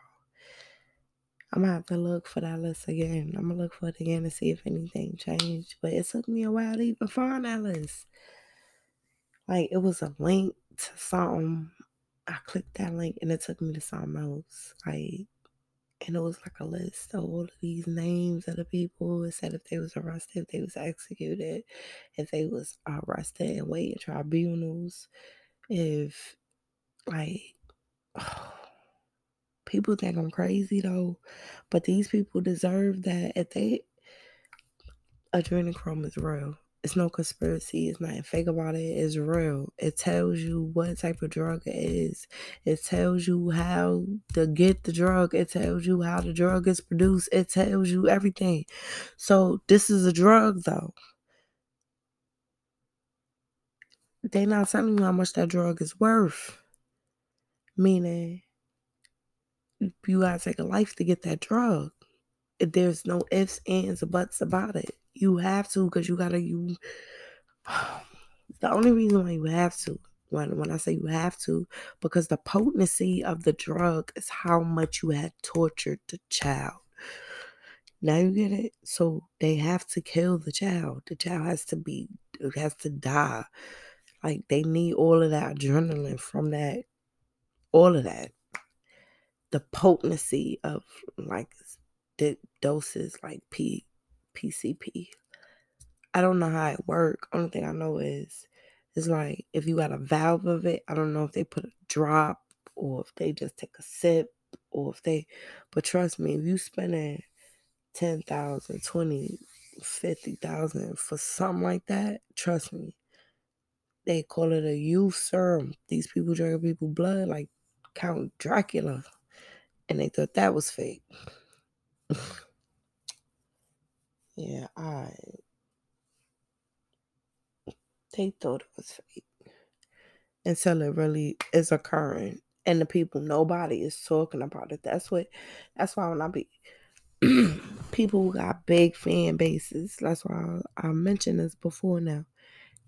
I'm gonna have to look for that list again. I'm gonna look for it again to see if anything changed. But it took me a while to even find that list. Like it was a link to something I clicked that link and it took me to else. Like, and it was like a list of all of these names of the people. It said if they was arrested, if they was executed, if they was arrested and waiting tribunals, if like oh, people think I'm crazy though, but these people deserve that. If they adrenochrome is real. It's no conspiracy. It's nothing fake about it. It's real. It tells you what type of drug it is. It tells you how to get the drug. It tells you how the drug is produced. It tells you everything. So this is a drug though. They're not telling you how much that drug is worth. Meaning you gotta take a life to get that drug. There's no ifs, ands, or buts about it. You have to because you gotta you the only reason why you have to when when I say you have to, because the potency of the drug is how much you had tortured the child. Now you get it? So they have to kill the child. The child has to be has to die. Like they need all of that adrenaline from that, all of that. The potency of like the doses like P PCP. I don't know how it work. Only thing I know is it's like if you got a valve of it, I don't know if they put a drop or if they just take a sip or if they but trust me, if you spending 10,000, 20, 50,000 for something like that, trust me. They call it a youth serum. These people drinking people blood like Count Dracula. And they thought that was fake. Yeah, I. They thought it was fake until it really is occurring, and the people nobody is talking about it. That's what. That's why when I be people who got big fan bases. That's why I, I mentioned this before. Now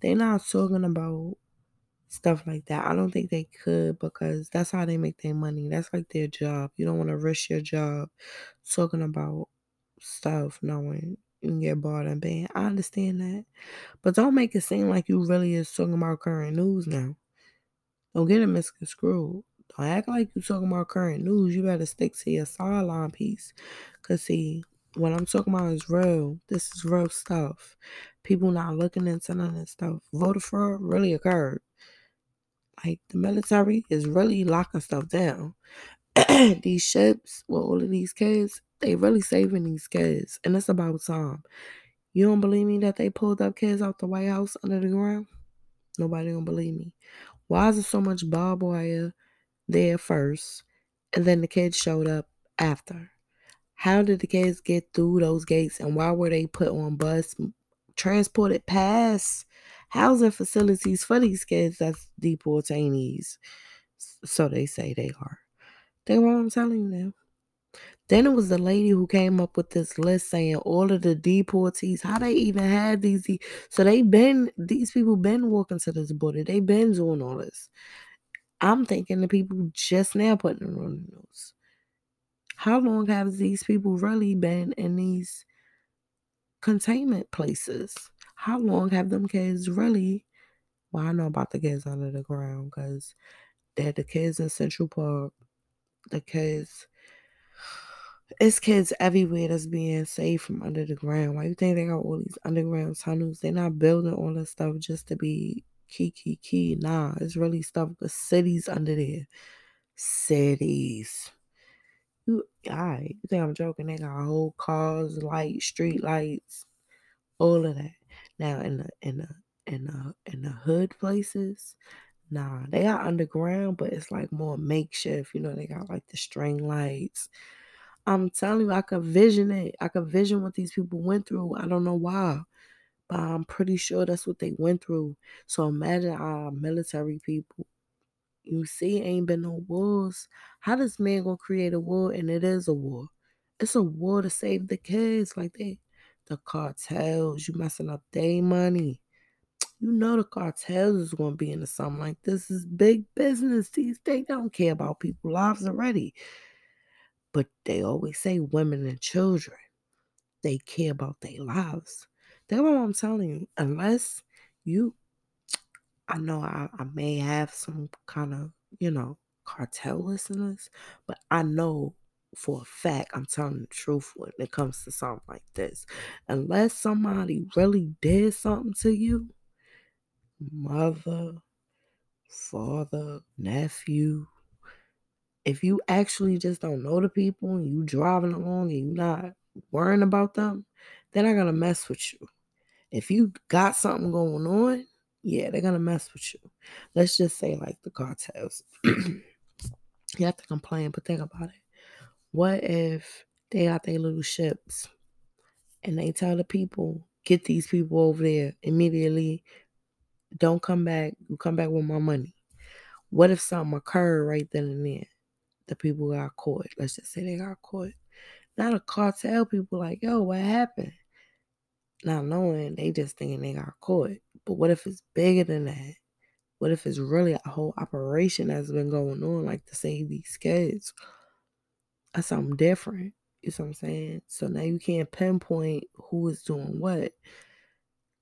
they're not talking about stuff like that. I don't think they could because that's how they make their money. That's like their job. You don't want to risk your job talking about stuff knowing you can get bought and banned. I understand that. But don't make it seem like you really is talking about current news now. Don't get it misconstrued. Don't act like you talking about current news. You better stick to your sideline piece. Cause see, what I'm talking about is real. This is real stuff. People not looking into none of this stuff. Voter fraud really occurred. Like the military is really locking stuff down. these ships with all of these kids, they really saving these kids. And it's about time. You don't believe me that they pulled up kids out the White House under the ground? Nobody don't believe me. Why is there so much barbed wire there first and then the kids showed up after? How did the kids get through those gates and why were they put on bus, transported past housing facilities for these kids that's deportees? So they say they are. They were I'm telling you now. Then it was the lady who came up with this list saying all of the deportees, how they even had these. So they been these people been walking to this border. They been doing all this. I'm thinking the people just now putting it on the news. How long have these people really been in these containment places? How long have them kids really? Well, I know about the kids under the ground because they're the kids in Central Park, the kids it's kids everywhere that's being saved from under the ground. Why you think they got all these underground tunnels? They're not building all this stuff just to be key, key, key. Nah, it's really stuff. The cities under there. Cities. You, alright, you think I'm joking? They got whole cars, lights, street lights, all of that. Now in the in the in the in the hood places, nah, they got underground, but it's like more makeshift. You know, they got like the string lights I'm telling you, I could vision it. I could vision what these people went through. I don't know why, but I'm pretty sure that's what they went through. So imagine our military people. You see, ain't been no wars. How does man gonna create a war and it is a war? It's a war to save the kids. Like they, the cartels, you messing up their money. You know the cartels is gonna be into something like this. Is big business. These they don't care about people's lives already. But they always say women and children, they care about their lives. That's what I'm telling you. Unless you, I know I, I may have some kind of, you know, cartel listeners, but I know for a fact, I'm telling the truth when it comes to something like this. Unless somebody really did something to you, mother, father, nephew, if you actually just don't know the people and you driving along and you're not worrying about them, they're not gonna mess with you. If you got something going on, yeah, they're gonna mess with you. Let's just say like the cartels. you have to complain, but think about it. What if they got their little ships and they tell the people, get these people over there immediately, don't come back, you come back with my money. What if something occurred right then and there? The people got caught. Let's just say they got caught. Not a cartel people like, yo, what happened? Not knowing, they just thinking they got caught. But what if it's bigger than that? What if it's really a whole operation that's been going on, like to save these kids? That's something different. You know what I'm saying? So now you can't pinpoint who is doing what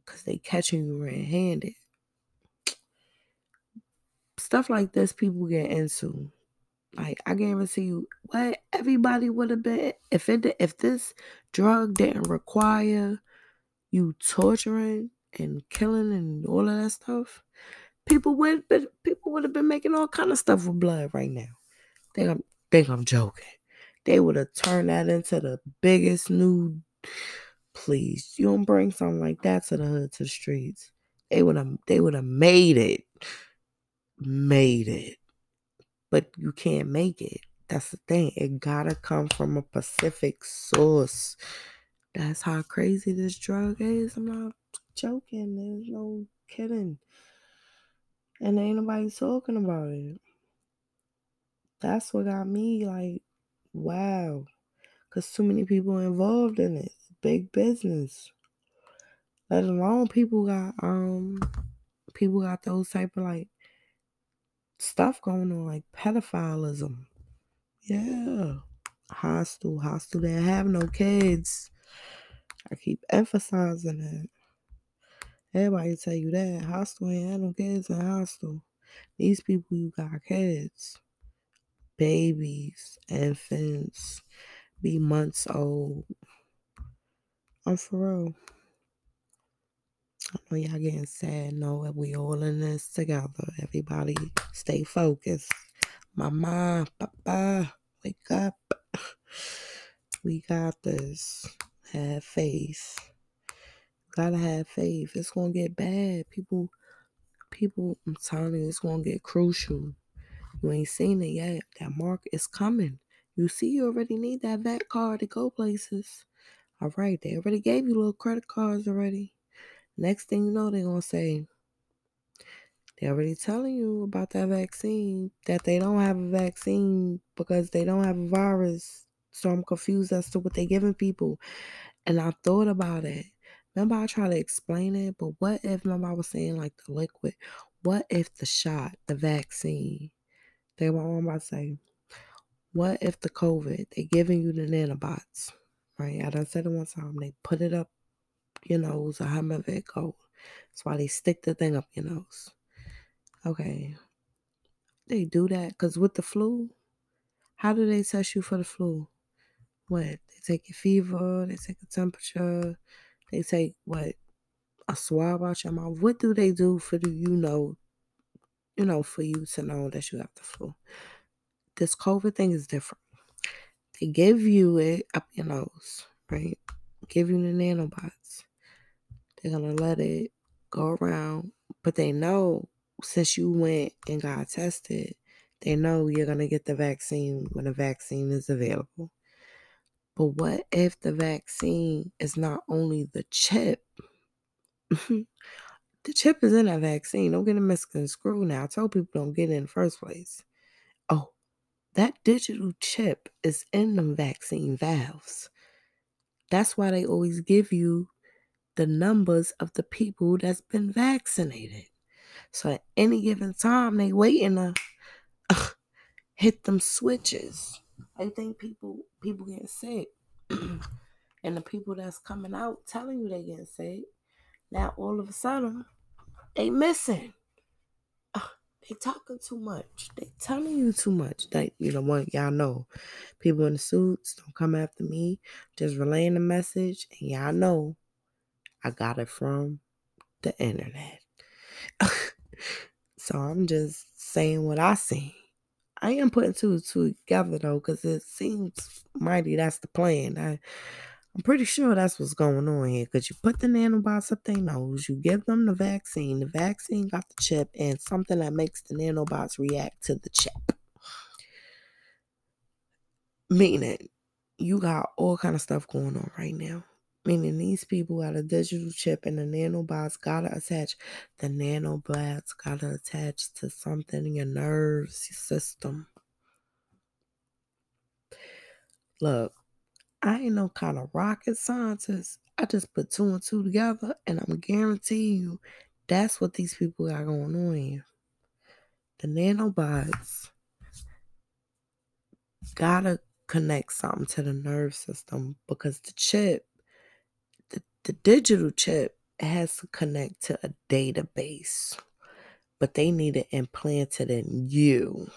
because they catching you red handed. Stuff like this people get into. Like I guarantee you, what everybody would have been if it if this drug didn't require you torturing and killing and all of that stuff, people would but people would have been making all kind of stuff with blood right now. Think I'm think I'm joking. They would have turned that into the biggest new. Please, you don't bring something like that to the hood to the streets. They would have they would have made it, made it but you can't make it. That's the thing. It gotta come from a Pacific source. That's how crazy this drug is. I'm not joking. There's no kidding. And ain't nobody talking about it. That's what got me like, wow. Because too many people involved in it. Big business. Let alone people got um people got those type of like stuff going on like pedophilism. Yeah. Hostile, hostile that have no kids. I keep emphasizing it. Everybody tell you that. Hostile ain't have no kids and hostile. These people you got kids. Babies, infants, be months old. I'm for real. Know y'all getting sad. That we all in this together. Everybody stay focused. Mama, papa, wake up. We got this. Have faith. Gotta have faith. It's gonna get bad. People, people, I'm telling you, it's gonna get crucial. You ain't seen it yet. That mark is coming. You see, you already need that vet card to go places. All right, they already gave you little credit cards already. Next thing you know, they're gonna say they're already telling you about that vaccine that they don't have a vaccine because they don't have a virus. So I'm confused as to what they're giving people. And I thought about it. Remember, I tried to explain it, but what if, remember, I was saying like the liquid, what if the shot, the vaccine, they were I'm about to say, what if the COVID, they giving you the nanobots, right? I done said it one time, they put it up your nose or however it go. That's why they stick the thing up your nose. Okay. They do that because with the flu, how do they test you for the flu? What? They take your fever, they take a temperature, they take what? A swab out your mouth. What do they do for the you know, you know, for you to know that you have the flu? This COVID thing is different. They give you it up your nose, right? Give you the nanobots. They're gonna let it go around, but they know since you went and got tested, they know you're gonna get the vaccine when the vaccine is available. But what if the vaccine is not only the chip? the chip is in that vaccine. Don't get a Mexican screw now. I told people don't get it in the first place. Oh, that digital chip is in the vaccine valves. That's why they always give you the numbers of the people that's been vaccinated. So at any given time, they waiting to uh, hit them switches. I think people people getting sick, and the people that's coming out telling you they getting sick, now all of a sudden they missing. Uh, they talking too much. They telling you too much. That you know what y'all know. People in the suits don't come after me. Just relaying the message, and y'all know I got it from the internet. so I'm just saying what I see. I am putting two two together though, because it seems mighty that's the plan. I, I'm pretty sure that's what's going on here. Because you put the nanobots up their nose, you give them the vaccine. The vaccine got the chip and something that makes the nanobots react to the chip. Meaning, you got all kind of stuff going on right now. Meaning these people got a digital chip and the nanobots gotta attach. The nanobots gotta attach to something in your nerves system. Look, I ain't no kind of rocket scientist. I just put two and two together, and i'm guarantee you that's what these people got going on here. The nanobots gotta connect something to the nerve system because the chip the digital chip has to connect to a database, but they need it implanted in you.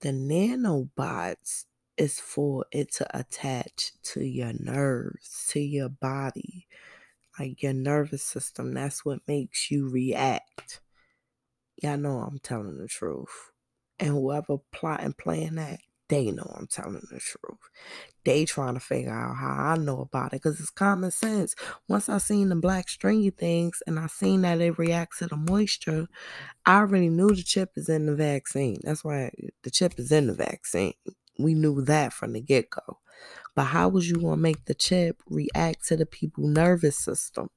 The nanobots is for it to attach to your nerves, to your body, like your nervous system. That's what makes you react. Y'all know I'm telling the truth. And whoever plot and plan that, they know I'm telling the truth. They trying to figure out how I know about it because it's common sense. Once I seen the black stringy things and I seen that it reacts to the moisture, I already knew the chip is in the vaccine. That's why the chip is in the vaccine. We knew that from the get go. But how was you gonna make the chip react to the people nervous system?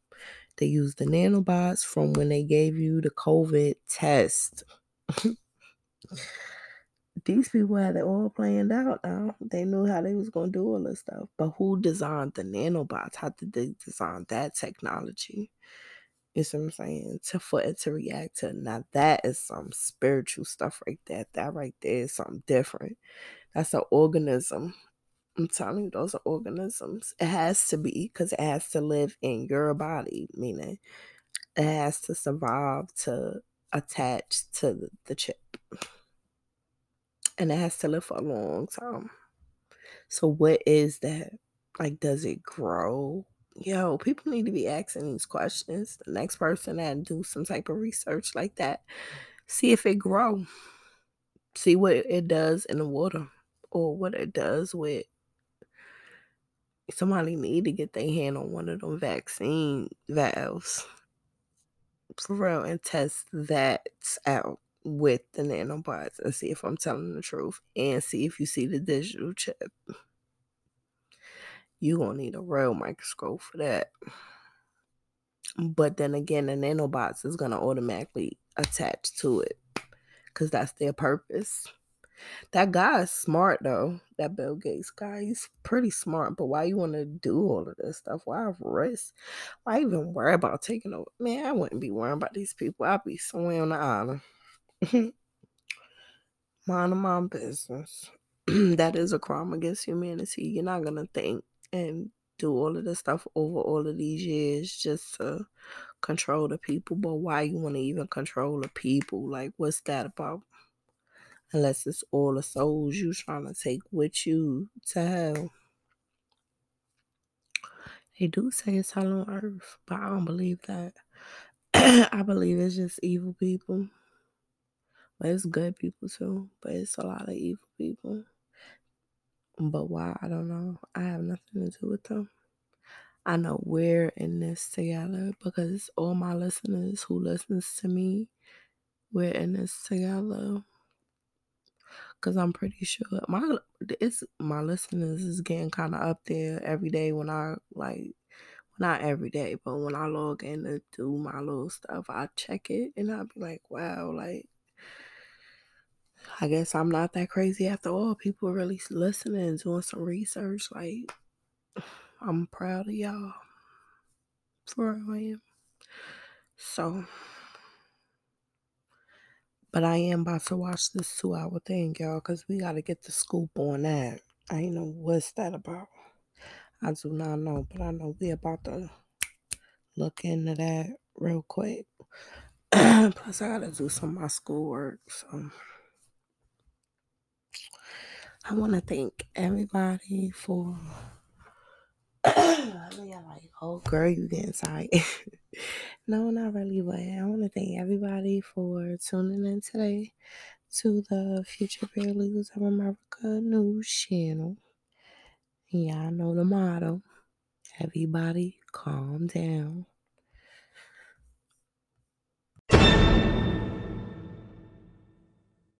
They used the nanobots from when they gave you the COVID test. these people had it all planned out now. They knew how they was gonna do all this stuff. But who designed the nanobots? How did they design that technology? You see what I'm saying? To for it to react to now that is some spiritual stuff right there. That right there is something different. That's an organism. I'm telling you, those are organisms. It has to be because it has to live in your body, meaning it has to survive to attach to the chip and it has to live for a long time. So, what is that? Like, does it grow? yo, people need to be asking these questions. The next person that do some type of research like that, see if it grow. See what it does in the water or what it does with somebody need to get their hand on one of them vaccine valves for real and test that out with the nanobots and see if I'm telling the truth and see if you see the digital chip. You gonna need a real microscope for that. But then again, the nanobots is gonna automatically attach to it because that's their purpose. That guy is smart though. That Bill Gates guy, he's pretty smart. But why you want to do all of this stuff? Why risk? Why even worry about taking over? Man, I wouldn't be worrying about these people. I'd be somewhere on the island. Mind my business. that is a crime against humanity. You're not gonna think and do all of this stuff over all of these years just to control the people. But why you want to even control the people? Like, what's that about? Unless it's all the souls you trying to take with you to hell. They do say it's hell on earth, but I don't believe that. I believe it's just evil people. But it's good people too. But it's a lot of evil people. But why? I don't know. I have nothing to do with them. I know we're in this together because all my listeners who listens to me, we're in this together. Cause I'm pretty sure my it's my listeners is getting kind of up there every day when I like not every day, but when I log in to do my little stuff, I check it and I'll be like, wow, like I guess I'm not that crazy after all. People really listening and doing some research. Like, I'm proud of y'all. For real, I am. So, but I am about to watch this two hour thing, y'all, because we got to get the scoop on that. I ain't know what's that about. I do not know, but I know we about to look into that real quick. Plus, I got to do some of my schoolwork. So, I want to thank everybody for. I mean, I'm like, oh, girl, you getting tired. no, not really, but I want to thank everybody for tuning in today to the Future Paralegals of America news channel. Y'all know the motto. Everybody calm down.